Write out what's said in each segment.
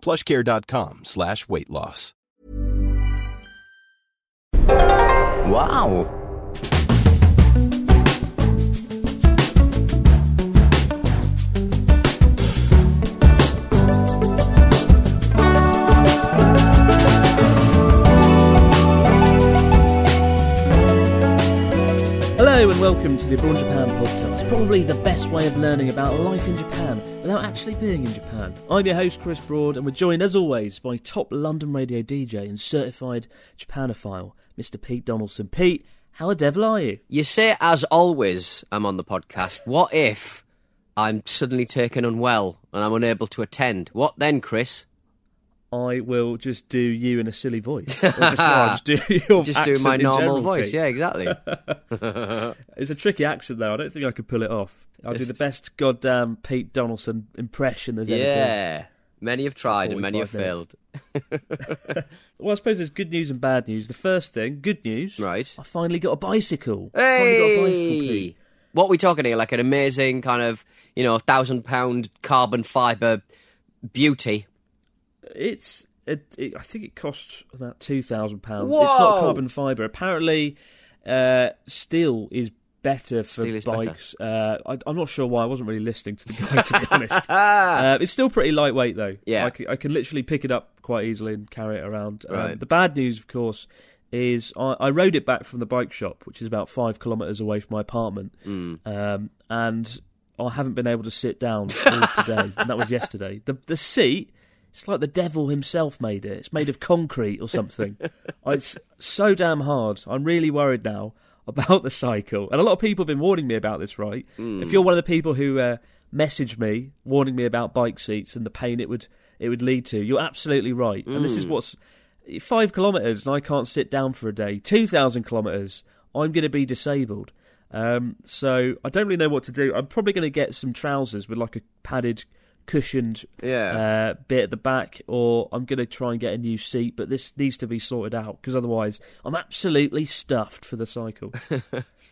plushcare.com slash weight loss. Wow! Hello and welcome to the Abroad Japan podcast. Probably the best way of learning about life in Japan without actually being in Japan. I'm your host Chris Broad, and we're joined as always by top London radio DJ and certified Japanophile, Mr. Pete Donaldson. Pete, how the devil are you? You say, as always, I'm on the podcast. What if I'm suddenly taken unwell and I'm unable to attend? What then, Chris? I will just do you in a silly voice. Or just, no, I'll just do your Just do my normal voice. Yeah, exactly. It's a tricky accent though. I don't think I could pull it off. I'll do the best goddamn Pete Donaldson impression there's ever been. yeah. Many have tried and many have 45 failed. Well, I suppose there's good news and bad news. The first thing, good news. Right. I finally got a bicycle. Finally got a bicycle, Hey! Pete. What are we talking here? Like an amazing kind of, you know, thousand pound carbon fibre beauty. It's. It, it, I think it costs about two thousand pounds. It's not carbon fibre. Apparently, uh, steel is better for Steel is better. bikes. Uh, I, I'm not sure why. I wasn't really listening to the guy to be honest. uh, it's still pretty lightweight though. Yeah. I, c- I can literally pick it up quite easily and carry it around. Um, the bad news, of course, is I, I rode it back from the bike shop, which is about five kilometres away from my apartment, Mm. um, and I haven't been able to sit down all today, and that was yesterday. The the seat. It's like the devil himself made it. It's made of concrete or something. it's so damn hard. I'm really worried now about the cycle. And a lot of people have been warning me about this, right? If you're one of the people who uh, message me warning me about bike seats and the pain it would it would lead to, you're absolutely right. And this is what's five kilometres and I can't sit down for a day. Two thousand kilometres, I'm going to be disabled. Um, so I don't really know what to do. I'm probably going to get some trousers with like a padded, cushioned Yeah. uh, bit at the back, or I'm going to try and get a new seat. But this needs to be sorted out because otherwise, I'm absolutely stuffed for the cycle.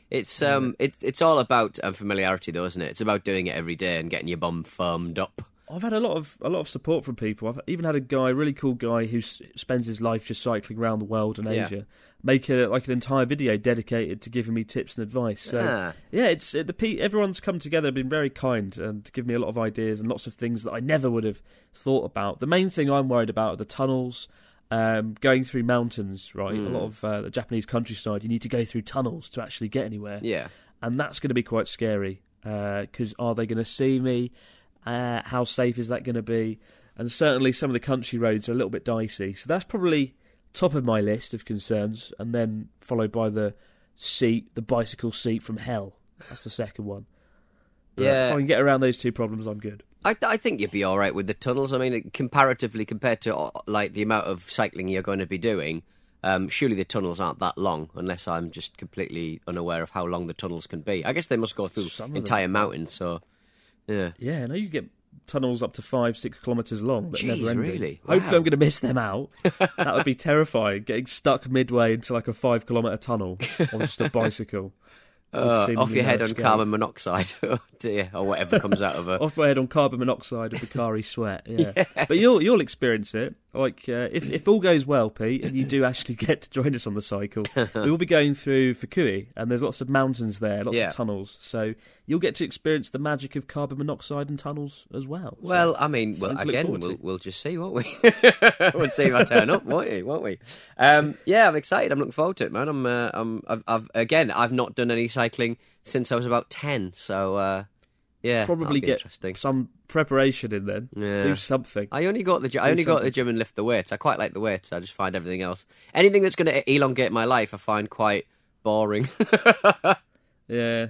It's um, it's it's all about um, familiarity, though, isn't it? It's about doing it every day and getting your bum firmed up. I've had a lot of a lot of support from people. I've even had a guy, a really cool guy, who s- spends his life just cycling around the world and Yeah. Asia, make a like an entire video dedicated to giving me tips and advice. So Ah. yeah, it's uh, the pe- everyone's come together, been very kind, and give me a lot of ideas and lots of things that I never would have thought about. The main thing I'm worried about are the tunnels. Um, going through mountains, right? Hmm. A lot of uh, the Japanese countryside, you need to go through tunnels to actually get anywhere Yeah. and that's going to be quite scary because are they going to see me? Uh, how safe is that going to be? And certainly, some of the country roads are a little bit dicey, so that's probably top of my list of concerns, and then followed by the seat, the bicycle seat from hell. That's the second one. But Yeah. if I can get around those two problems, I'm good. I, I think you'd be all right with the tunnels. I mean, comparatively compared to uh, like the amount of cycling you're going to be doing, um, surely the tunnels aren't that long. Unless I'm just completely unaware of how long the tunnels can be. I guess they must go through Some entire mountains. So, yeah, Yeah, I know you get tunnels up to five, six kilometres long, but Jeez, never ending. really? Hopefully, Wow. I'm going to miss them out. that would be terrifying. Getting stuck midway into like a five kilometre tunnel on just a bicycle. Uh, off your head on carbon monoxide, oh dear, or whatever comes out of it. off my head on carbon monoxide and Pocari sweat. Yeah, but you'll you'll experience it. Like uh, if if all goes well, Pete, and you do actually get to join us on the cycle, we will be going through Fukui, and there's lots of mountains there, lots Yeah. of tunnels. So you'll get to experience the magic of carbon monoxide and tunnels as well. So Well, I mean, well, something to look again, we'll, we'll just see, won't we? we'll see if I turn up, won't we? Won't we? Um, yeah, I'm excited. I'm looking forward to it, man. I'm, uh, I'm, I've, I've, again, I've not done any cycling since I was about ten, so uh, yeah, probably get interesting. some preparation in then. Yeah. Do something. I only got the, gy- I only got the gym and lift the weights. I quite like the weights. I just find everything else, anything that's going to elongate my life, I find quite boring. Yeah.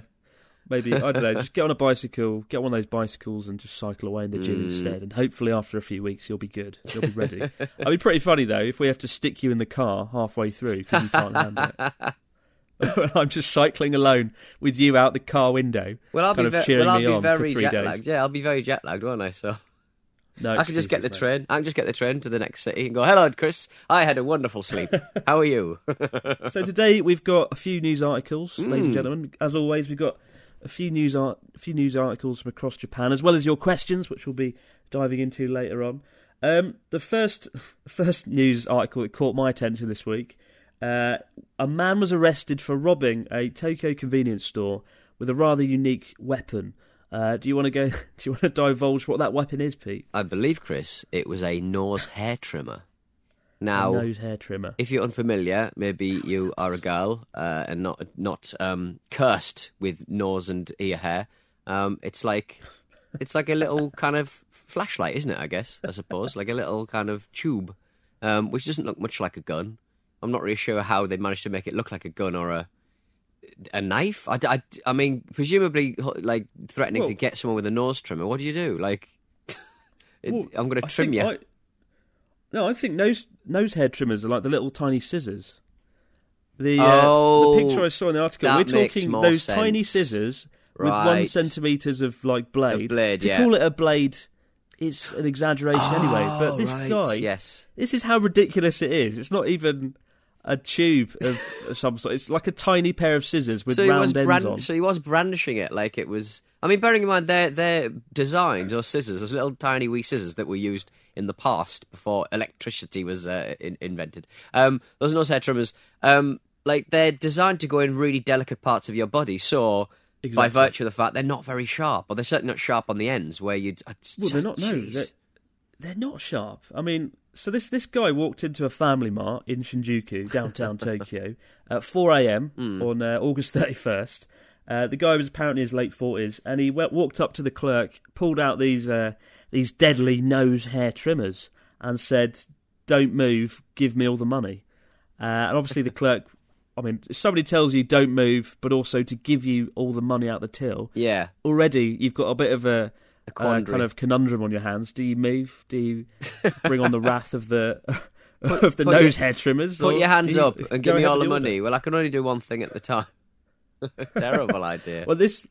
Maybe I don't know. Just get on a bicycle, get one of those bicycles, and just cycle away in the gym Mm. instead. And hopefully, after a few weeks, you'll be good. You'll be ready. It'd be pretty funny though if we have to stick you in the car halfway through because you can't handle it. I'm just cycling alone with you out the car window. well, I'll be, ve- cheering well, I'll me be on very jet lagged. Yeah, I'll be very jet lagged, won't I? So. No, I can just get the mate. train. I can just get the train to the next city and go, "Hello, Chris. I had a wonderful sleep. How are you?" So today we've got a few news articles, ladies Mm. and gentlemen. As always, we've got a few news art, a few news articles from across Japan, as well as your questions, which we'll be diving into later on. Um, the first first news article that caught my attention this week: uh, a man was arrested for robbing a Tokyo convenience store with a rather unique weapon. Uh, do you want to go? Do you want to divulge what that weapon is, Pete? I believe, Chris, it was a nose hair trimmer. Now, a nose hair trimmer. if you're unfamiliar, maybe you are a girl uh, and not not um, cursed with nose and ear hair. Um, it's like it's like a little kind of flashlight, isn't it? I guess I suppose like a little kind of tube, um, which doesn't look much like a gun. I'm not really sure how they managed to make it look like a gun or a a knife. I, I, I mean, presumably, like threatening to get someone with a nose trimmer. What do you do? Like, it- Well, I'm going to trim you. I- no, I think nose nose hair trimmers are like the little tiny scissors. The uh, Oh, the picture I saw in the article, we're talking those tiny sense. scissors with one centimeters of like blade. blade, to yeah. call it a blade, it's an exaggeration anyway. But Oh, this right, guy, yes. this is how ridiculous it is. It's not even a tube of, of some sort. It's like a tiny pair of scissors with so round ends brand- on. so he was brandishing it like it was. I mean, bearing in mind they're they're designed or scissors, those little tiny wee scissors that were used in the past before electricity was uh, in- invented. Um, those nose hair trimmers, um, like they're designed to go in really delicate parts of your body. So. By virtue of the fact they're not very sharp, or they're certainly not sharp on the ends where you'd. Well, they're not. No, they're, they're not sharp. I mean, so this this guy walked into a Family Mart in Shinjuku, downtown Tokyo, at 4 a.m. Hmm. on uh, August 31st. Uh, the guy was apparently in his late 40s, and he w- walked up to the clerk, pulled out these uh, these deadly nose hair trimmers, and said, "Don't move. Give me all the money." Uh, and obviously, the clerk. I mean, if somebody tells you don't move, but also to give you all the money out the till, Yeah, already you've got a bit of a, uh, quandary. kind of conundrum on your hands. Do you move? Do you bring on the wrath of the of the nose your- hair trimmers? put your hands you up and give me all with the money. Well, I can only do one thing at the time. Terrible idea. Well, this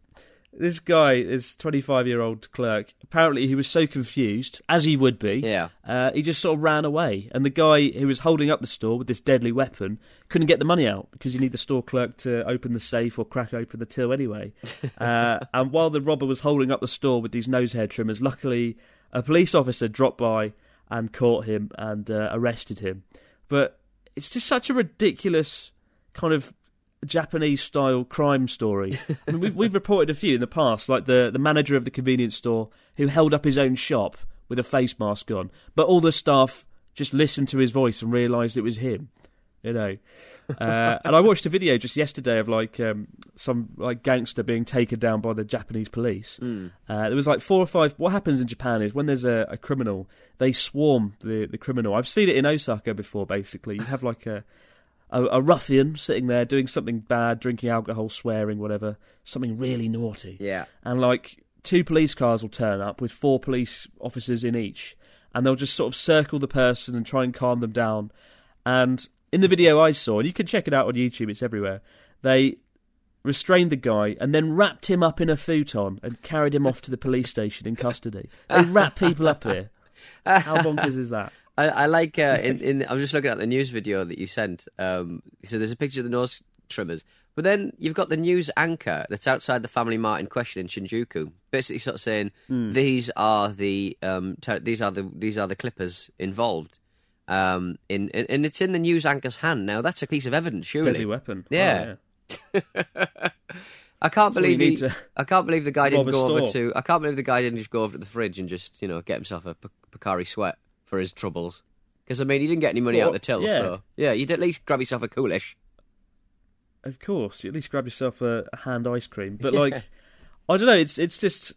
this guy, this twenty five year old clerk, apparently he was so confused, as he would be. Yeah. Uh, he just sort of ran away, and the guy who was holding up the store with this deadly weapon couldn't get the money out because you need the store clerk to open the safe or crack open the till anyway. uh, and while the robber was holding up the store with these nose hair trimmers, luckily a police officer dropped by and caught him and uh, arrested him. But it's just such a ridiculous kind of Japanese style crime story. I mean, we've, we've reported a few in the past, like the, the manager of the convenience store who held up his own shop with a face mask on, but all the staff just listened to his voice and realised it was him. You know, uh, and I watched a video just yesterday of like um, some like gangster being taken down by the Japanese police. Uh, there was like four or five. What happens in Japan is when there's a, a criminal, they swarm the the criminal. I've seen it in Osaka before. Basically, you have like a a, a ruffian sitting there doing something bad, drinking alcohol, swearing, whatever, something really naughty. Yeah. And like two police cars will turn up with four police officers in each, and they'll just sort of circle the person and try and calm them down. And in the video I saw, and you can check it out on YouTube, it's everywhere. They restrained the guy and then wrapped him up in a futon and carried him off to the police station in custody. They wrap people up here. How bonkers is that? I, I like uh, in, in I'm just looking at the news video that you sent. Um, so there's a picture of the nose trimmers, But then you've got the news anchor that's outside the Family Mart in question in Shinjuku, basically sort of saying Hmm. these are the um, ter- these are the these are the clippers involved. Um, in, in and it's in the news anchor's hand now. That's a piece of evidence, surely. Deadly weapon. Yeah. Oh, I can't you believe he, to I can't believe the guy didn't go over to. I can't believe the guy didn't just go over to the fridge and just you know get himself a P- Pocari sweat for his troubles. Because I mean, he didn't get any money out of the till, yeah. so yeah, you'd at least grab yourself a coolish. Of course, you at least grab yourself a, a hand ice cream. But like, I don't know. It's it's just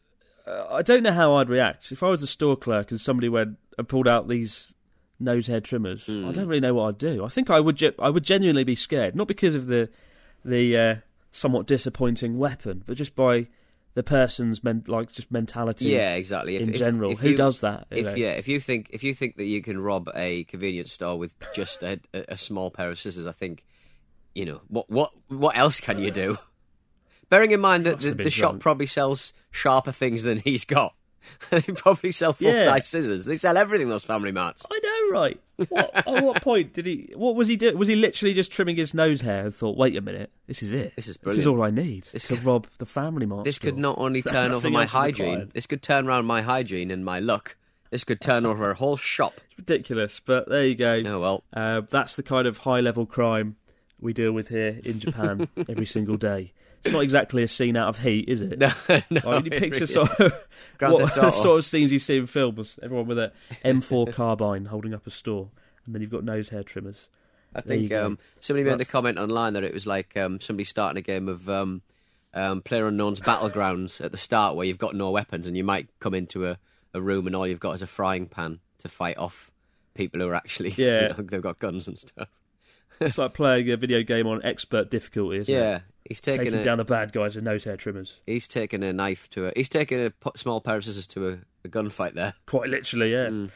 uh, I don't know how I'd react if I was a store clerk and somebody went and pulled out these nose hair trimmers. I don't really know what I'd do. I think I would ge- I would genuinely be scared, not because of the the uh, somewhat disappointing weapon, but just by the person's men- like just mentality. Yeah, exactly. If, in if- general, if who you- does that? If know? yeah, if you think if you think that you can rob a convenience store with just a, a, small pair of scissors, I think you know what what what else can you do? Bearing in mind that the, the shop probably sells sharper things than he's got. they probably sell full Yeah. size scissors. They sell everything. Those family marts. I right? What, at what point did he? What was he doing? Was he literally just trimming his nose hair and thought, "Wait a minute, this is it. This is This is all I need this to rob the family mart." This could not only turn over my hygiene. This could turn around my hygiene and my luck. This could turn over a whole shop. It's ridiculous, but there you go. Oh well. Uh, that's the kind of high level crime we deal with here in Japan every single day. It's not exactly a scene out of Heat, is it? No, no. Like, you picture really sort of what the sort of scenes you see in films. Everyone with an M4 carbine holding up a store, and then you've got nose hair trimmers. I There think um, somebody made the comment online that it was like um, somebody starting a game of um, um, Player Unknown's Battlegrounds at the start, where you've got no weapons and you might come into a, a room and all you've got is a frying pan to fight off people who are actually Yeah. you know, they've got guns and stuff. It's like playing a video game on expert difficulty, isn't it? Yeah, he's taking Taking a down the bad guys with nose hair trimmers. he's taking a knife to a he's taking a p- small pair of scissors to a, a gunfight there. Quite literally, yeah. Mm.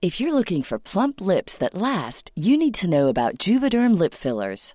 If you're looking for plump lips that last, you need to know about Juvederm lip fillers.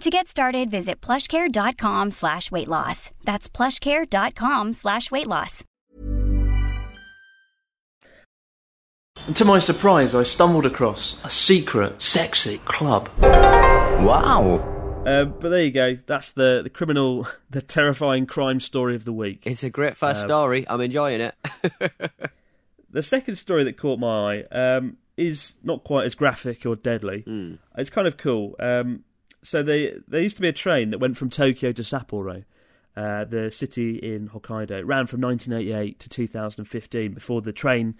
To get started, visit plushcare.com slash weight loss. That's plushcare.com slash weight loss. And to my surprise, I stumbled across a secret, sexy club. Wow. Um, but there you go. That's the, the criminal, the terrifying crime story of the week. It's a great first Um, story. I'm enjoying it. The second story that caught my eye um, is not quite as graphic or deadly. Hmm. It's kind of cool. Um, so they, there used to be a train that went from Tokyo to Sapporo, uh, the city in Hokkaido. It ran from 1988 to 2015 before the train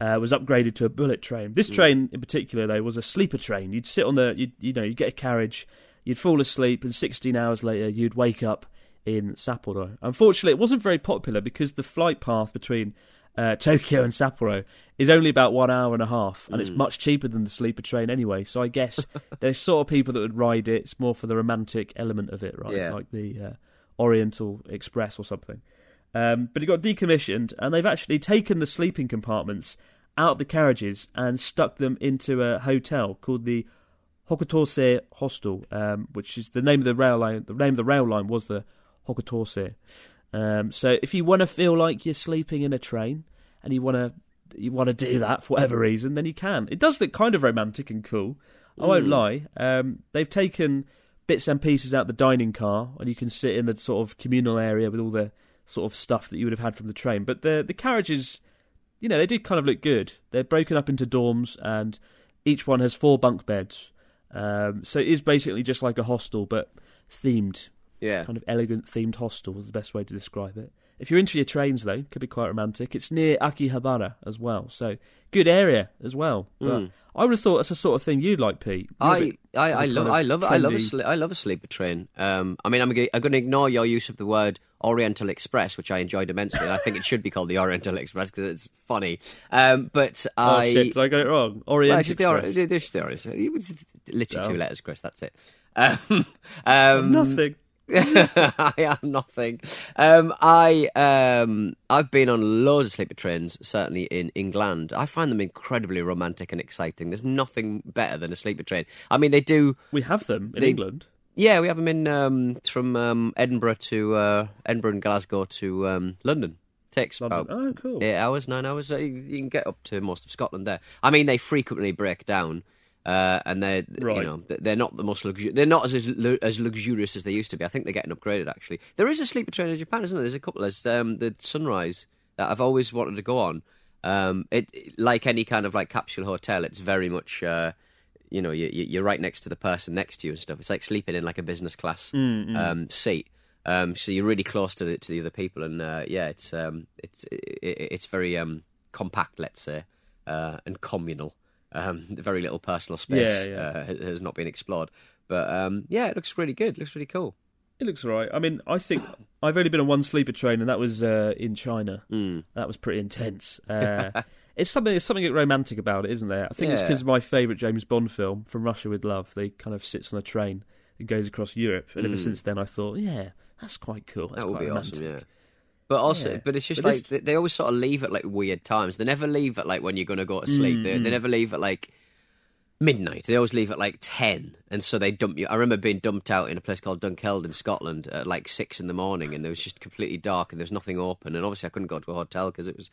uh, was upgraded to a bullet train. This train in particular, though, was a sleeper train. You'd sit on the, you'd, you know, you get a carriage, you'd fall asleep, and 16 hours later you'd wake up in Sapporo. Unfortunately, it wasn't very popular because the flight path between uh, Tokyo and Sapporo is only about one hour and a half, and it's much cheaper than the sleeper train anyway. So I guess there's sort of people that would ride it. It's more for the romantic element of it, right? Yeah. Like the uh, Oriental Express or something. Um, but it got decommissioned, and they've actually taken the sleeping compartments out of the carriages and stuck them into a hotel called the Hokutosei Hostel, um, which is the name of the rail line. The name of the rail line was the Hokutosei. Um, so if you want to feel like you're sleeping in a train and you want to you want to do that for whatever reason, then you can. It does look kind of romantic and cool. I won't lie. Um, they've taken bits and pieces out the dining car, and you can sit in the sort of communal area with all the sort of stuff that you would have had from the train. But the the carriages, you know, they do kind of look good. They're broken up into dorms, and each one has four bunk beds. Um, so it is basically just like a hostel, but themed yeah. kind of elegant themed hostel is the best way to describe it. If you're into your trains, though, it could be quite romantic. It's near Akihabara as well, so good area as well. But Mm. I would have thought that's the sort of thing you'd like, Pete. You're I, bit I, I love I love I love a trendy- sli- I love a sleeper train. Um, I mean, I'm going I'm going to ignore your use of the word Oriental Express, which I enjoyed immensely, and I think it should be called the Oriental Express because it's funny. Um, but Oh I shit! Did I get it wrong? Well, Orient it's just the, Ori- Express. the Orient. It was literally two Oh. letters, Chris. That's it. Um, um, Nothing. I am nothing. Um, I um, I've been on loads of sleeper trains, certainly in England. I find them incredibly romantic and exciting. There's nothing better than a sleeper train. I mean, they do. We have them in They- England. Yeah, we have them in um, from um, Edinburgh to uh, Edinburgh and Glasgow to um, London. Takes London. about Oh, cool. eight hours, nine hours. Uh, You you can get up to most of Scotland there. I mean, they frequently break down, uh, and they're Right. you know they're not the most They're not as lu- as luxurious as they used to be. I think they're getting upgraded. Actually, there is a sleeper train in Japan, isn't there? There's a couple. There's um, the Sunrise that I've always wanted to go on. Um, it like any kind of like capsule hotel. It's very much. Uh, you know, you, you're right next to the person next to you and stuff. It's like sleeping in like a business class um, seat. Um, so you're really close to the to the other people, and uh, yeah, it's um, it's it, it's very um, compact, let's say, uh, and communal. Um, very little personal space Yeah, yeah. Uh, has not been explored, but um, yeah, it looks really good. looks really cool. It looks all right. I mean, I think I've only been on one sleeper train, and that was uh, in China. Hmm. That was pretty intense. Uh, it's something. There's something romantic about it, isn't there? I think it's because of my favourite James Bond film, From Russia with Love. They kind of sits on a train and goes across Europe, and ever since then, I thought, yeah, that's quite cool. That's Hmm. that would quite be romantic. awesome. Yeah. But also, Yeah. but it's just But like this- they, always sort of leave at like weird times. They never leave at like when you're going to go to sleep. They, they mm. never leave at like midnight. They always leave at like ten, and so they dump you. I remember being dumped out in a place called Dunkeld in Scotland at like six in the morning, and it was just completely dark, and there was nothing open. And obviously, I couldn't go to a hotel because it was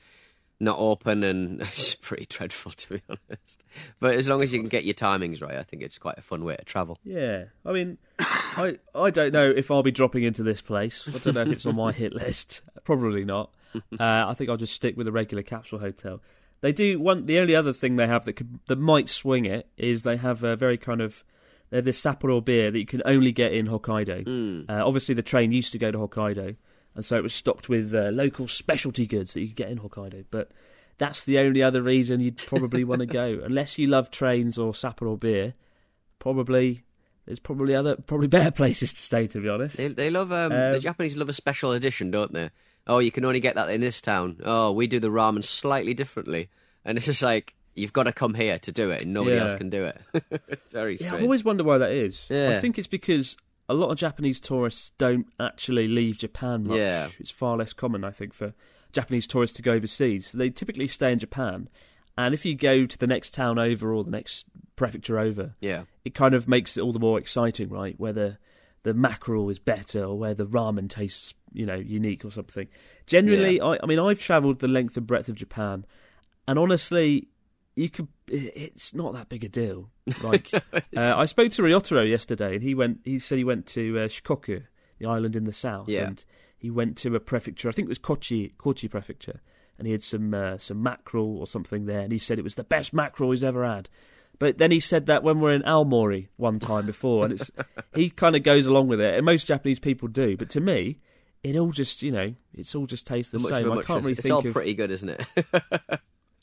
not open, and it's pretty dreadful to be honest. But as long as you can get your timings right, I think it's quite a fun way to travel. Yeah, I mean, I I don't know if I'll be dropping into this place. I don't know if it's on my hit list. Probably not. Uh, I think I'll just stick with a regular capsule hotel. They do one. The only other thing they have that could that might swing it is they have a very kind of they have this Sapporo beer that you can only get in Hokkaido. Uh, obviously, the train used to go to Hokkaido, and so it was stocked with uh, local specialty goods that you could get in Hokkaido. But that's the only other reason you'd probably want to go, unless you love trains or Sapporo beer. Probably there's probably other probably better places to stay. To be honest, They, they love um, Um, the Japanese love a special edition, don't they? Oh, you can only get that in this town. Oh, we do the ramen slightly differently, and it's just like you've got to come here to do it, and nobody Yeah. else can do it. it's very Yeah. I've always wondered why that is. Yeah. I think it's because a lot of Japanese tourists don't actually leave Japan much. Yeah. It's far less common, I think, for Japanese tourists to go overseas. So they typically stay in Japan, and if you go to the next town over or the next prefecture over, Yeah, it kind of makes it all the more exciting, right? Whether the mackerel is better or where the ramen tastes, you know, unique or something. Generally, I, I mean, I've travelled the length and breadth of Japan, and honestly, you could it's not that big a deal. Like, uh, I spoke to Ryotaro yesterday, and he went. He said he went to uh, Shikoku, the island in the south, Yeah. and he went to a prefecture. I think it was Kochi, Kochi prefecture, and he had some uh, some mackerel or something there, and he said it was the best mackerel he's ever had. But then he said that when we're in Aomori one time before, and it's he kind of goes along with it, and most Japanese people do. But to me, it all just you know, it's all just tastes the Much same. I can't really it's think all of pretty good, isn't it?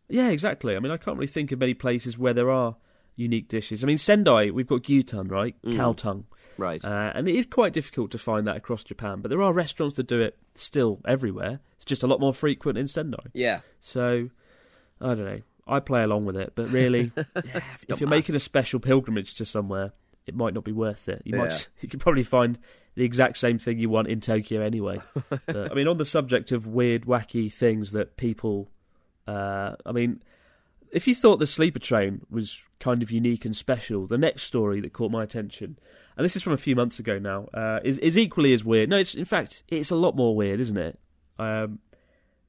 yeah, exactly. I mean, I can't really think of many places where there are unique dishes. I mean, Sendai, we've got gyutan, right? Cow tongue. right. Uh, and it is quite difficult to find that across Japan, but there are restaurants that do it still everywhere. It's just a lot more frequent in Sendai. yeah. So, I don't know. I play along with it, but really, yeah, if, if you're making a special pilgrimage to somewhere, it might not be worth it. You might, just- you could probably find the exact same thing you want in Tokyo anyway. But, I mean, on the subject of weird, wacky things that people, uh, I mean, if you thought the sleeper train was kind of unique and special, the next story that caught my attention, and this is from a few months ago now, uh, is is equally as weird. No, it's in fact it's a lot more weird, isn't it? Um,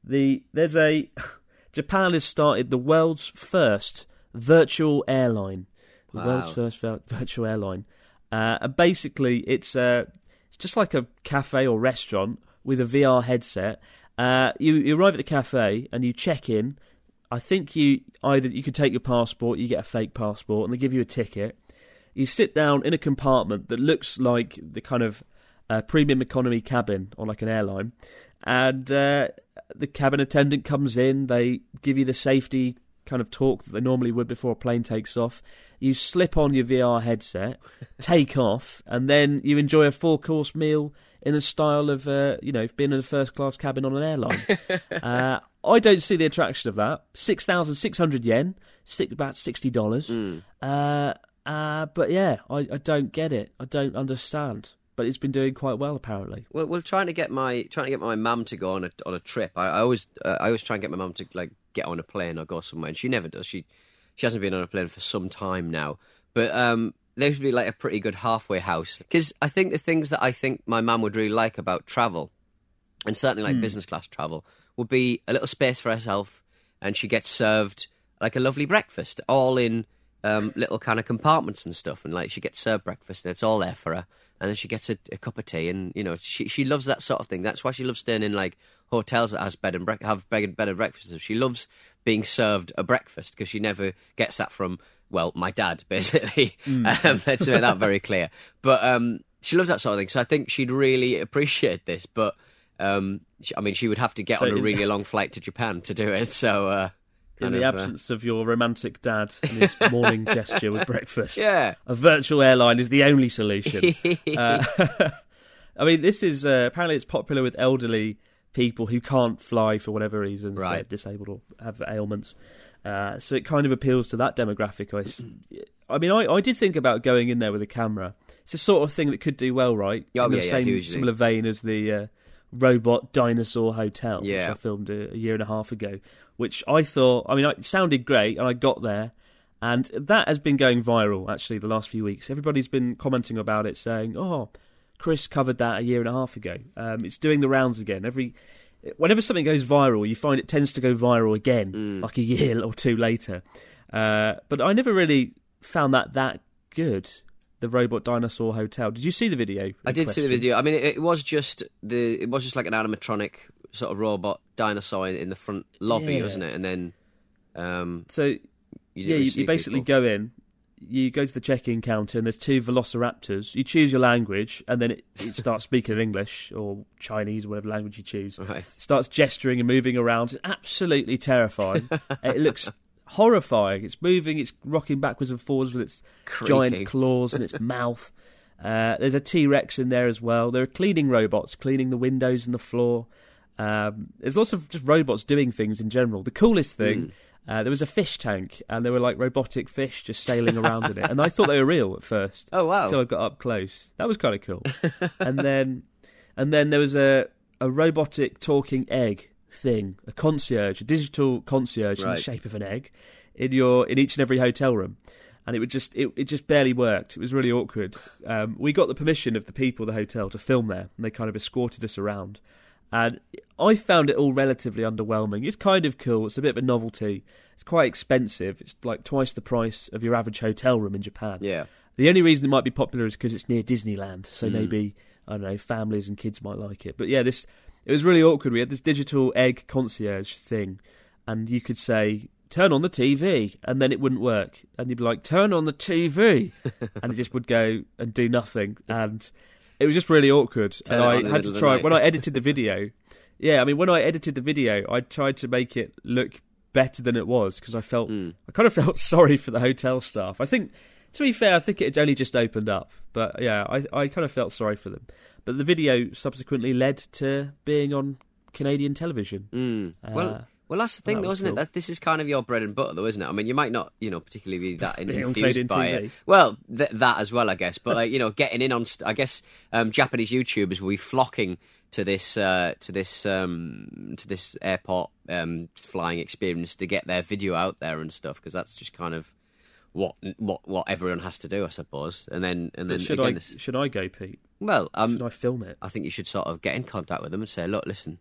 the there's a Japan has started the world's first virtual airline, the Wow. world's first virtual airline, uh, and basically it's uh, it's just like a cafe or restaurant with a VR headset. Uh, you, you arrive at the cafe and you check in. I think you either you can take your passport, you get a fake passport, and they give you a ticket. You sit down in a compartment that looks like the kind of uh, premium economy cabin on like an airline, and uh, the cabin attendant comes in. They give you the safety kind of talk that they normally would before a plane takes off. You slip on your VR headset, take off, and then you enjoy a four course meal in the style of uh, you know being in a first class cabin on an airline. uh, I don't see the attraction of that. Six thousand six hundred yen, six, about sixty dollars. Uh, uh, but yeah, I, I don't get it. I don't understand. But it's been doing quite well apparently. Well, we're trying to get my trying to get my mum to go on a on a trip. I, I always uh, I always try and get my mum to like get on a plane or go somewhere, and she never does. She she hasn't been on a plane for some time now. But um, there would be like a pretty good halfway house because I think the things that I think my mum would really like about travel, and certainly like business class travel, would be a little space for herself, and she gets served like a lovely breakfast, all in um, little kind of compartments and stuff, and like she gets served breakfast, and it's all there for her, and then she gets a, a cup of tea, and you know she she loves that sort of thing. That's why she loves staying in like hotels that has bed and brec- have bed, bed and breakfast. She loves being served a breakfast because she never gets that from well my dad basically. Um, let's make that very clear. But um, she loves that sort of thing, so I think she'd really appreciate this. But um, she, I mean, she would have to get So on a really long flight to Japan to do it. So. Uh, In the of, uh, absence of your romantic dad and his morning gesture with breakfast, Yeah. a virtual airline is the only solution. uh, I mean, this is uh, apparently it's popular with elderly people who can't fly for whatever reason, if Right. disabled or have ailments. Uh, so it kind of appeals to that demographic. I, I mean, I, I did think about going in there with a camera. It's the sort of thing that could do well, right? Oh, in the yeah, yeah, same hugely. similar vein as the uh, robot dinosaur hotel, which Yeah. I filmed a, a year and a half ago. Which I thought, I mean, it sounded great, and I got there, and that has been going viral actually the last few weeks. Everybody's been commenting about it, saying, "Oh, Chris covered that a year and a half ago. Um, it's doing the rounds again. Every whenever something goes viral, you find it tends to go viral again, like a year or two later. Uh, but I never really found that that good. The robot dinosaur hotel. Did you see the video? I did see the video. I mean, it, it was just the it was just like an animatronic sort of robot dinosaur in, in the front lobby, Yeah. wasn't it? And then um, So you yeah, you, you basically people. go in, you go to the check-in counter, and there's two velociraptors. You choose your language, and then it, it starts speaking in English or Chinese, or whatever language you choose. Right. It starts gesturing and moving around. It's absolutely terrifying. it looks horrifying. It's moving. It's rocking backwards and forwards with its Creaking. giant claws and its mouth. Uh, there's a T Rex in there as well. There are cleaning robots cleaning the windows and the floor. Um, there's lots of just robots doing things in general. The coolest thing, uh, there was a fish tank, and there were like robotic fish just sailing around in it. And I thought they were real at first. Oh, wow. Until I got up close. That was kind of cool. and then, and then there was a a robotic talking egg thing, a concierge, a digital concierge in the shape of an egg, in your in each and every hotel room. And it would just it, it just barely worked. It was really awkward. Um, we got the permission of the people of the hotel to film there, and they kind of escorted us around. And I found it all relatively underwhelming. It's kind of cool. It's a bit of a novelty. It's quite expensive. It's like twice the price of your average hotel room in Japan. Yeah. The only reason it might be popular is because it's near Disneyland, so Mm. maybe I don't know families and kids might like it. But yeah, this it was really awkward. We had this digital egg concierge thing, and you could say turn on the TV, and then it wouldn't work, and you'd be like turn on the TV, and it just would go and do nothing, and it was just really awkward. Turn and I had to try when I edited the video. Yeah, I mean when I edited the video, I tried to make it look better than it was because I felt Hmm. I kind of felt sorry for the hotel staff. I think, to be fair, I think it had only just opened up, but yeah, I I kind of felt sorry for them. But the video subsequently led to being on Canadian television. Mm. Uh, well, well, that's the thing, that though, isn't it? That this is kind of your bread and butter, though, isn't it? I mean, you might not, you know, particularly be that infused by it. Well, th- that as well, I guess. But like, you know, getting in on, st- I guess, um, Japanese YouTubers will be flocking to this, uh, to this, um, to this airport um, flying experience to get their video out there and stuff because that's just kind of what what what everyone has to do, I suppose. And then and then But should again, I this- should I go, Pete? well, um, Should I film it? I think you should sort of get in contact with them and say, look, listen,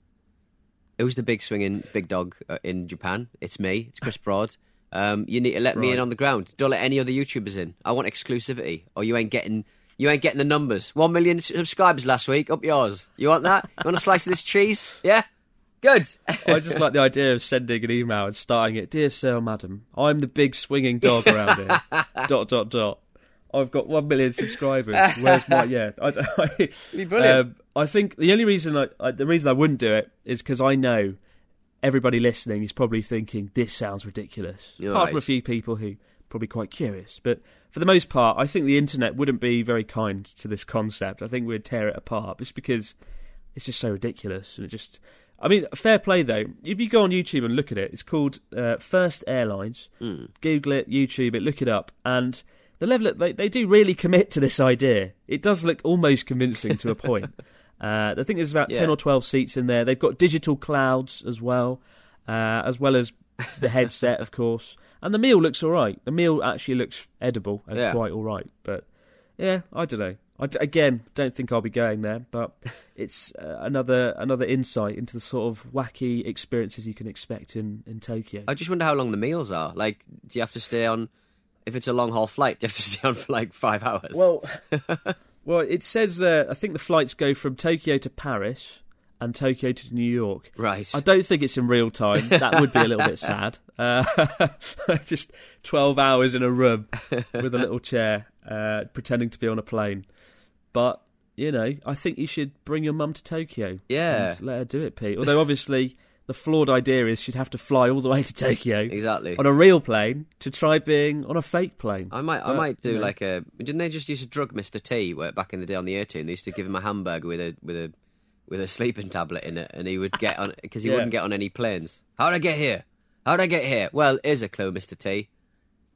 who's the big swinging big dog uh, in Japan? It's me. It's Chris Broad. Um, you need to let me in on the ground. Don't let any other YouTubers in. I want exclusivity, or you ain't getting you ain't getting the numbers. One million subscribers last week. Up yours. You want that? You want a slice of this cheese? Yeah. Good. I just like the idea of sending an email and starting it, dear sir, madam, I'm the big swinging dog around here. dot dot dot. I've got one million subscribers. Where's my yeah? I, I, brilliant. Um, I think the only reason I, I the reason I wouldn't do it is because I know everybody listening is probably thinking this sounds ridiculous. You're Apart from a few people who are probably quite curious, but for the most part, I think the internet wouldn't be very kind to this concept. I think we'd tear it apart just because it's just so ridiculous and it just. I mean, fair play though. If you go on YouTube and look at it, it's called uh, First Airlines. Google it, YouTube it, look it up, and the level they they do really commit to this idea. It does look almost convincing to a point. Uh, I think there's about ten or twelve seats in there. They've got digital clouds as well, uh, as well as the headset, of course. And the meal looks all right. The meal actually looks edible and Yeah. quite all right. But yeah, I don't know. I d- again don't think I'll be going there, but it's uh, another another insight into the sort of wacky experiences you can expect in in Tokyo. I just wonder how long the meals are. Like, do you have to stay on? If it's a long haul flight, you have to stay on for like five hours? Well, well, it says uh, I think the flights go from Tokyo to Paris and Tokyo to New York. right. I don't think it's in real time. That would be a little bit sad. Uh, just twelve hours in a room with a little chair, uh, pretending to be on a plane. But you know, I think you should bring your mum to Tokyo. Yeah. and let her do it, Pete. Although obviously. The flawed idea is she'd have to fly all the way to Tokyo Exactly. on a real plane to try being on a fake plane. I might, I might do you know. like a. Didn't they just use to drug Mister T where back in the day on the A-Team? They used to give him a hamburger with a with a with a sleeping tablet in it, and he would get on because he Yeah. wouldn't get on any planes. How'd I get here? How'd I get here? Well, here's a clue, Mister T.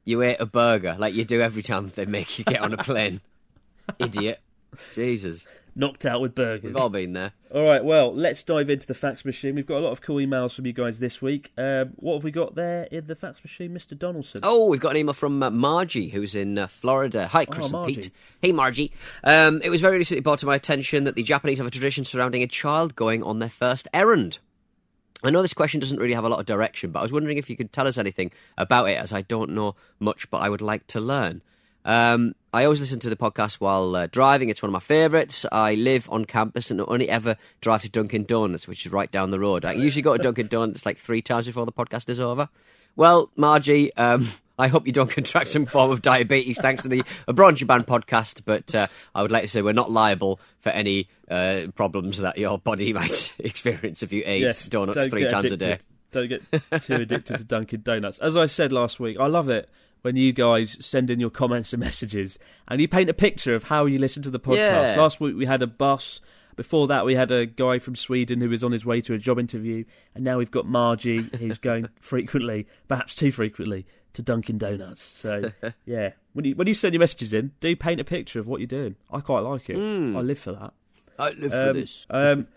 You ate a burger like you do every time they make you get on a plane. Idiot. Jesus, knocked out with burgers. we've all been there. All right, well, let's dive into the fax machine. We've got a lot of cool emails from you guys this week. Um, what have we got there in the fax machine, Mr. Donaldson? Oh, we've got an email from uh, Margie, who's in uh, Florida. Hi, Chris and Oh, Margie. Pete. Hey, Margie. Um, it was very recently brought to my attention that the Japanese have a tradition surrounding a child going on their first errand. I know this question doesn't really have a lot of direction, but I was wondering if you could tell us anything about it, as I don't know much, but I would like to learn. Um, I always listen to the podcast while uh, driving. It's one of my favourites. I live on campus and only ever drive to Dunkin' Donuts, which is right down the road. I usually go to Dunkin' Donuts like three times before the podcast is over. Well, Margie, um, I hope you don't contract some form of diabetes thanks to the Abroad Japan podcast, but uh, I would like to say we're not liable for any uh, problems that your body might experience if you ate Yes, donuts three times a day. Don't get too addicted to Dunkin' Donuts. As I said last week, I love it when you guys send in your comments and messages and you paint a picture of how you listen to the podcast. Yeah. Last week we had a bus. Before that, we had a guy from Sweden who was on his way to a job interview, and now we've got Margie who's going frequently, perhaps too frequently, to Dunkin' Donuts. So, yeah, when you when you send your messages in, do paint a picture of what you're doing. I quite like it. I live for that. I live Um, um,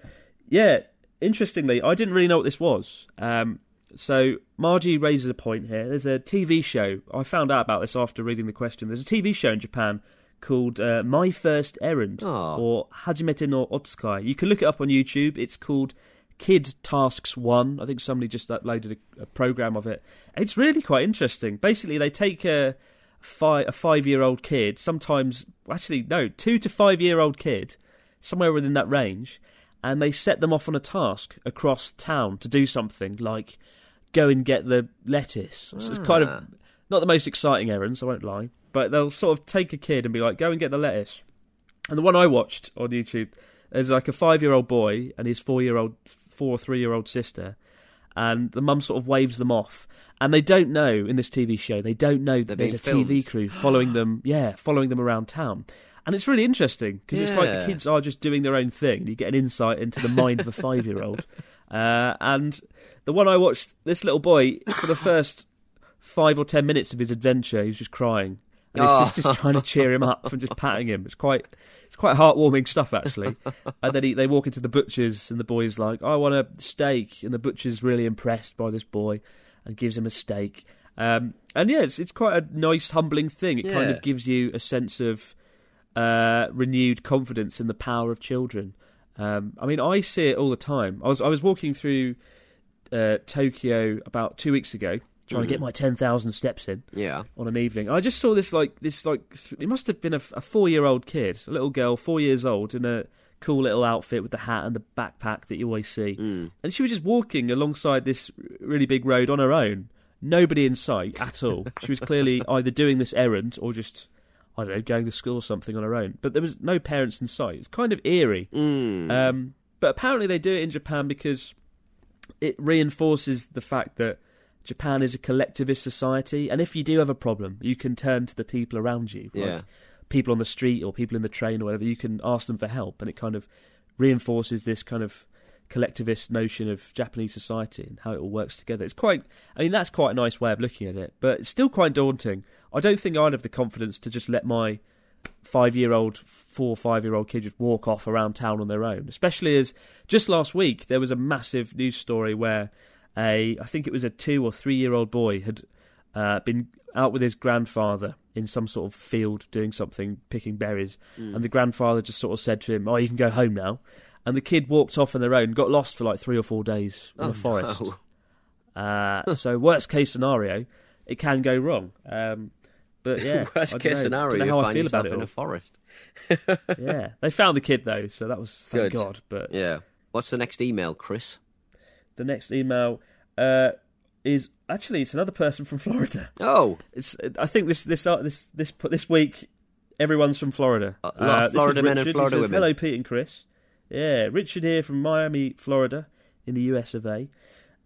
yeah, interestingly, I didn't really know what this was. Um, so Margie raises a point here. There's a TV show. I found out about this after reading the question. There's a TV show in Japan called uh, My First Errand Oh. or Hajimete no Otsukai. You can look it up on YouTube. It's called Kid Tasks One. I think somebody just uploaded a, a program of it. It's really quite interesting. Basically, they take a five a five year old kid, sometimes actually no, two to five year old kid, somewhere within that range, and they set them off on a task across town to do something like go and get the lettuce. So it's kind Ah. of not the most exciting errands, I won't lie, but they'll sort of take a kid and be like, go and get the lettuce. And the one I watched on YouTube, is like a five year old boy and his four year old, four or three year old sister, and the mum sort of waves them off. And they don't know in this TV show, they don't know that They're there's a being TV crew following them, yeah, following them around town. And it's really interesting because it's like the kids are just doing their own thing. and You get an insight into the mind of a five year old. Uh, and the one I watched, this little boy, for the first five or ten minutes of his adventure, he was just crying. And his Oh. sister's trying to cheer him up and just patting him. It's quite, it's quite heartwarming stuff actually. and then he, they walk into the butcher's, and the boy's like, "I want a steak," and the butcher's really impressed by this boy and gives him a steak. Um, and yeah, it's, it's quite a nice, humbling thing. It kind of gives you a sense of uh, renewed confidence in the power of children. Um, I mean, I see it all the time. I was I was walking through uh, Tokyo about two weeks ago, trying to get Mhm. my ten thousand steps in Yeah. on an evening. I just saw this like this like it must have been a, a four year old kid, a little girl, four years old, in a cool little outfit with the hat and the backpack that you always see, Mm. and she was just walking alongside this really big road on her own, nobody in sight at all. she was clearly either doing this errand or just. I don't know, going to school or something on her own, but there was no parents in sight. It's kind of eerie. Mm. Um, but apparently they do it in Japan because it reinforces the fact that Japan is a collectivist society, and if you do have a problem, you can turn to the people around you, like Yeah. people on the street or people in the train or whatever. You can ask them for help, and it kind of reinforces this kind of collectivist notion of Japanese society and how it all works together. It's quite, I mean, that's quite a nice way of looking at it, but it's still quite daunting. I don't think I'd have the confidence to just let my five-year-old, four or five-year-old kid just walk off around town on their own. Especially as just last week there was a massive news story where a, I think it was a two or three-year-old boy had uh, been out with his grandfather in some sort of field doing something, picking berries, Mm. and the grandfather just sort of said to him, "Oh, you can go home now." And the kid walked off on their own, got lost for like three or four days in Oh, a forest. no. Uh, so worst case scenario, it can go wrong. Um, but yeah, Worst case know. scenario, you find feel yourself in a forest. yeah, they found the kid though, so that was thank Good. God. But Yeah. What's the next email, Chris? the next email uh, is actually it's another person from Florida. Oh, It's I think this this uh, this this this week everyone's from Florida. A lot of Florida men and Florida says, women. Hello, Pete and Chris. Yeah, Richard here from Miami, Florida, in the US of A.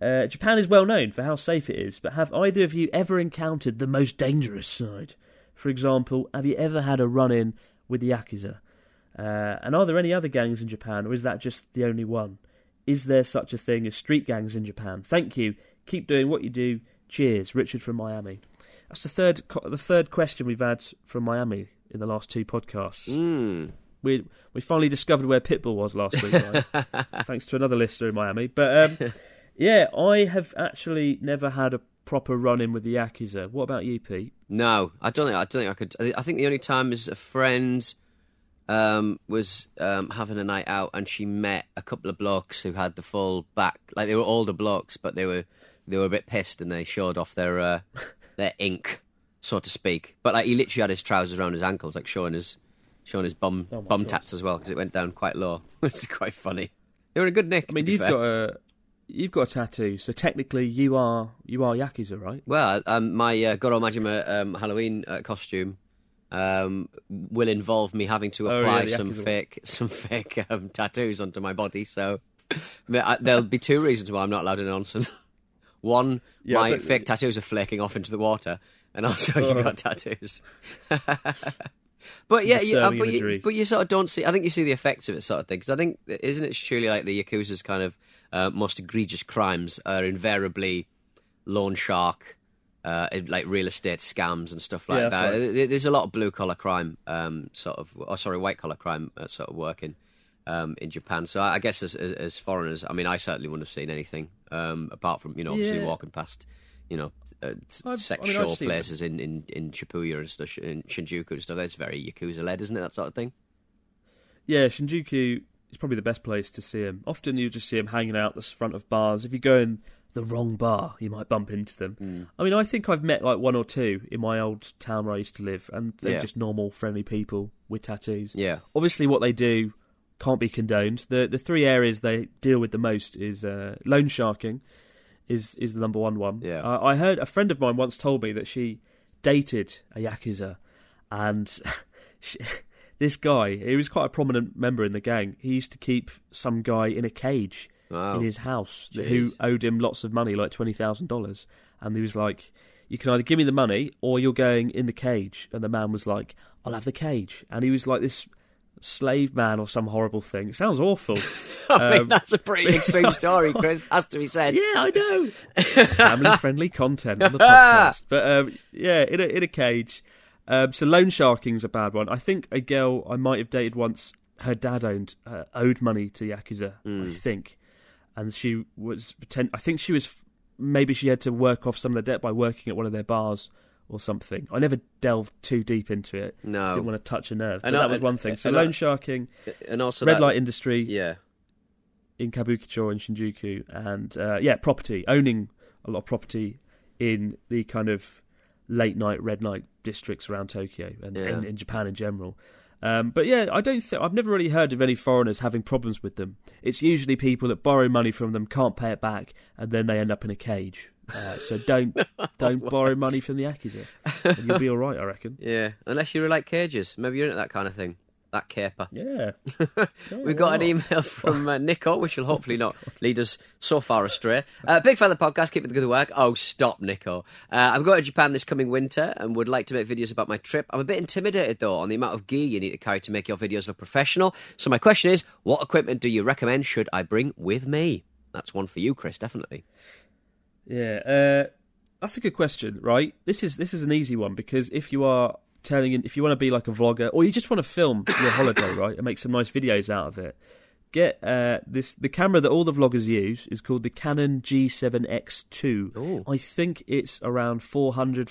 Uh, Japan is well known for how safe it is, but have either of you ever encountered the most dangerous side? For example, have you ever had a run-in with the Yakuza? Uh, and are there any other gangs in Japan, or is that just the only one? Is there such a thing as street gangs in Japan? Thank you. Keep doing what you do. Cheers, Richard from Miami. That's the third the third question we've had from Miami in the last two podcasts. mm. We we finally discovered where Pitbull was last week, right? thanks to another listener in Miami. But um, yeah, I have actually never had a proper run in with the Yakuza. What about you, Pete? No, I don't think I don't think I could. I think the only time is a friend um, was um, having a night out, and she met a couple of blokes who had the full back, like they were older blokes, but they were they were a bit pissed, and they showed off their uh, their ink, so to speak. But like he literally had his trousers around his ankles, like showing his showing his bum Oh bum God. tats as well, because it went down quite low. It's quite funny. They were a good nick. I mean, you've fair. got a you've got a tattoo, so technically you are you are Yakuza, right? Well, um, my uh, Goro Majima um, Halloween uh, costume um, will involve me having to Oh, yeah, apply some fake some fake um, tattoos onto my body. So I, there'll be two reasons why I'm not allowed in Onsen. One, Yeah, my fake tattoos are flaking off into the water, and also Oh. you got tattoos. But yeah, you, uh, but, you, but you sort of don't see. I think you see the effects of it, sort of thing. Because I think isn't it surely like the yakuza's kind of uh, most egregious crimes are invariably loan shark, uh, like real estate scams and stuff like Yeah, that. right. There's a lot of blue collar crime, um, sort of, oh sorry, white collar crime, uh, sort of working um, in Japan. So I I guess as, as, as foreigners, I mean, I certainly wouldn't have seen anything um, apart from you know obviously Yeah. walking past, you know, uh, s- I've- I mean, I've show seen them. places in, in, in Shibuya and stuff, in Shinjuku and stuff. That's very Yakuza led, isn't it? That sort of thing. Yeah, Shinjuku is probably the best place to see him. Often you just see him hanging out the front of bars. If you go in the wrong bar, you might bump into them. Mm. I mean, I think I've met like one or two in my old town where I used to live, and they're Yeah. just normal, friendly people with tattoos. Yeah. Obviously, what they do can't be condoned. The the three areas they deal with the most is uh, loan sharking, is is the number one one. Yeah. Uh, I heard a friend of mine once told me that she dated a yakuza, and she, this guy, he was quite a prominent member in the gang. He used to keep some guy in a cage Wow. in his house that- who owed him lots of money, like twenty thousand dollars, and he was like. You can either give me the money or you're going in the cage. And the man was like, I'll have the cage. And he was like this slave man or some horrible thing. It sounds awful. I mean, Um, that's a pretty extreme story, Chris. Has to be said. yeah, I know. Family friendly content on the podcast. But um, yeah, in a, in a cage. Um, so loan sharking's a bad one. I think a girl I might have dated once, her dad owned uh, owed money to Yakuza, I think. And she was, pretend- I think she was, maybe she had to work off some of the debt by working at one of their bars or something. I never delved too deep into it. No. Didn't want to touch a nerve. But And I- that was one thing. So and loan sharking, And also red that- light industry Yeah. in Kabukicho and Shinjuku, and uh, yeah, property owning a lot of property in the kind of late night, red light districts around Tokyo and Yeah. in, in Japan in general. Um, but yeah, I don't. Th- I've never really heard of any foreigners having problems with them. It's usually people that borrow money from them, can't pay it back, and then they end up in a cage. Uh, so don't don't borrow money from the and you'll be all right, I reckon. Yeah. Unless you are like cages. Maybe you're into that kind of thing. That caper. Yeah. We've got an email from uh, Nico, which will hopefully not lead us so far astray. Uh, Big fan of the podcast, keep it the good work. Oh, stop, Nico. Uh, I'm going to Japan this coming winter and would like to make videos about my trip. I'm a bit intimidated, though, on the amount of gear you need to carry to make your videos look professional. So my question is, what equipment do you recommend should I bring with me? That's one for you, Chris, definitely. Yeah, uh, that's a good question, right? This is this is an easy one because if you are turning in, if you want to be like a vlogger or you just want to film your holiday, right, and make some nice videos out of it, get uh, this. The camera that all the vloggers use is called the Canon G7X2. Ooh. I think it's around 400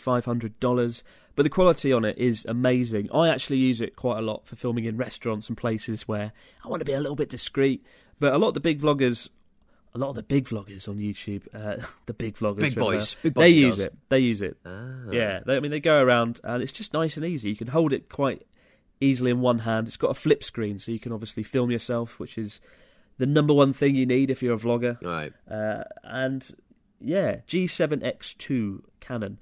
dollars, but the quality on it is amazing. I actually use it quite a lot for filming in restaurants and places where I want to be a little bit discreet. But a lot of the big vloggers a lot of the big vloggers on YouTube, uh, the big vloggers, Big whatever, boys. Big they boys use girls. it. They use it. Ah. Yeah, they, I mean they go around and it's just nice and easy. You can hold it quite easily in one hand. It's got a flip screen, so you can obviously film yourself, which is the number one thing you need if you're a vlogger. Right. Uh, and yeah, G7X2 Canon.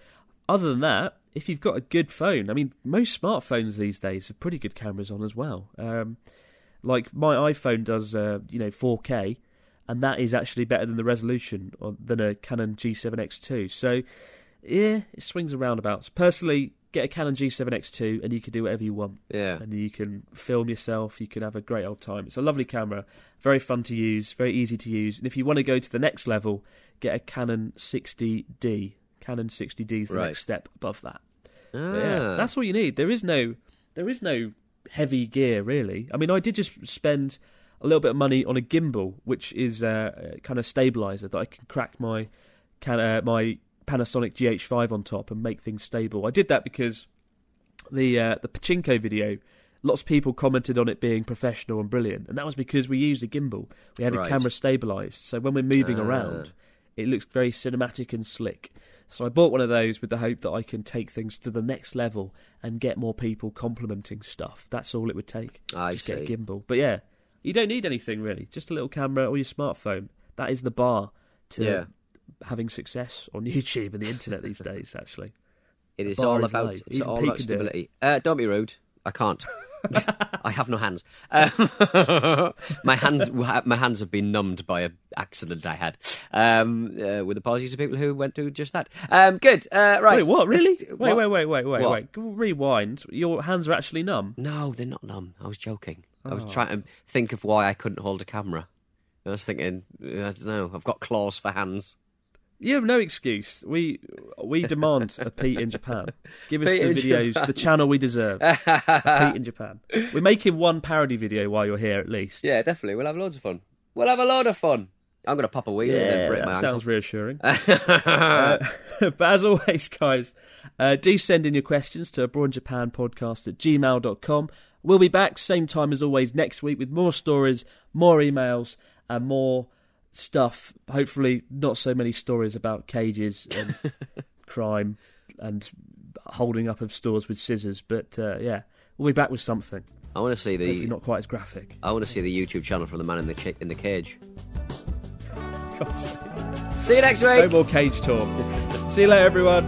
Other than that, if you've got a good phone, I mean, most smartphones these days have pretty good cameras on as well. Um, like my iPhone does, uh, you know, 4K, and that is actually better than the resolution on, than a Canon G7X2. So, yeah, it swings and roundabouts. Personally, get a Canon G7X2, and you can do whatever you want. Yeah. And you can film yourself. You can have a great old time. It's a lovely camera, very fun to use, very easy to use. And if you want to go to the next level, get a Canon 60D. Canon 60D is the Right. next step above that. Ah. yeah, that's all you need. There is no, there is no heavy gear really. I mean, I did just spend a little bit of money on a gimbal, which is uh, a kind of stabilizer that I can crack my can uh, my Panasonic GH5 on top and make things stable. I did that because the uh, the pachinko video. Lots of people commented on it being professional and brilliant, and that was because we used a gimbal. We had Right. a camera stabilized, so when we're moving Ah. around, it looks very cinematic and slick. So I bought one of those with the hope that I can take things to the next level and get more people complimenting stuff. That's all it would take. I Just get a gimbal. But yeah, you don't need anything really. Just a little camera or your smartphone. That is the bar to Yeah. having success on YouTube and the internet these days. Actually, It The is all is about low. it's Even all about can do stability. Uh, don't be rude. I can't. I have no hands. Um, my hands, my hands have been numbed by an accident I had. Um, uh, with apologies to people who went through just that. Um, good. Uh, right. Wait, what? Really? Wait, what? wait, wait, wait, wait, What? wait. Rewind. Your hands are actually numb. No, they're not numb. I was joking. I was Oh. trying to think of why I couldn't hold a camera. I was thinking, I don't know. I've got claws for hands. You have no excuse. We we demand a Pete in Japan. Give us Pete the videos, Japan. the channel we deserve. Pete in Japan. We're making one parody video while you're here, at least. Yeah, definitely. We'll have loads of fun. We'll have a load of fun. I'm going to pop a wheel and then break that my sounds reassuring. Uh, but as always, guys, uh, do send in your questions to abroad in Japan podcast at gmail.com. We'll be back same time as always next week with more stories, more emails, and more stuff. Hopefully, not so many stories about cages and crime and holding up of stores with scissors. But uh, yeah, we'll be back with something. I want to see Hopefully the not quite as graphic. I want to see the YouTube channel for the man in the chi- in the cage. God's sake. See you next week. No week. more cage talk. See you later, everyone.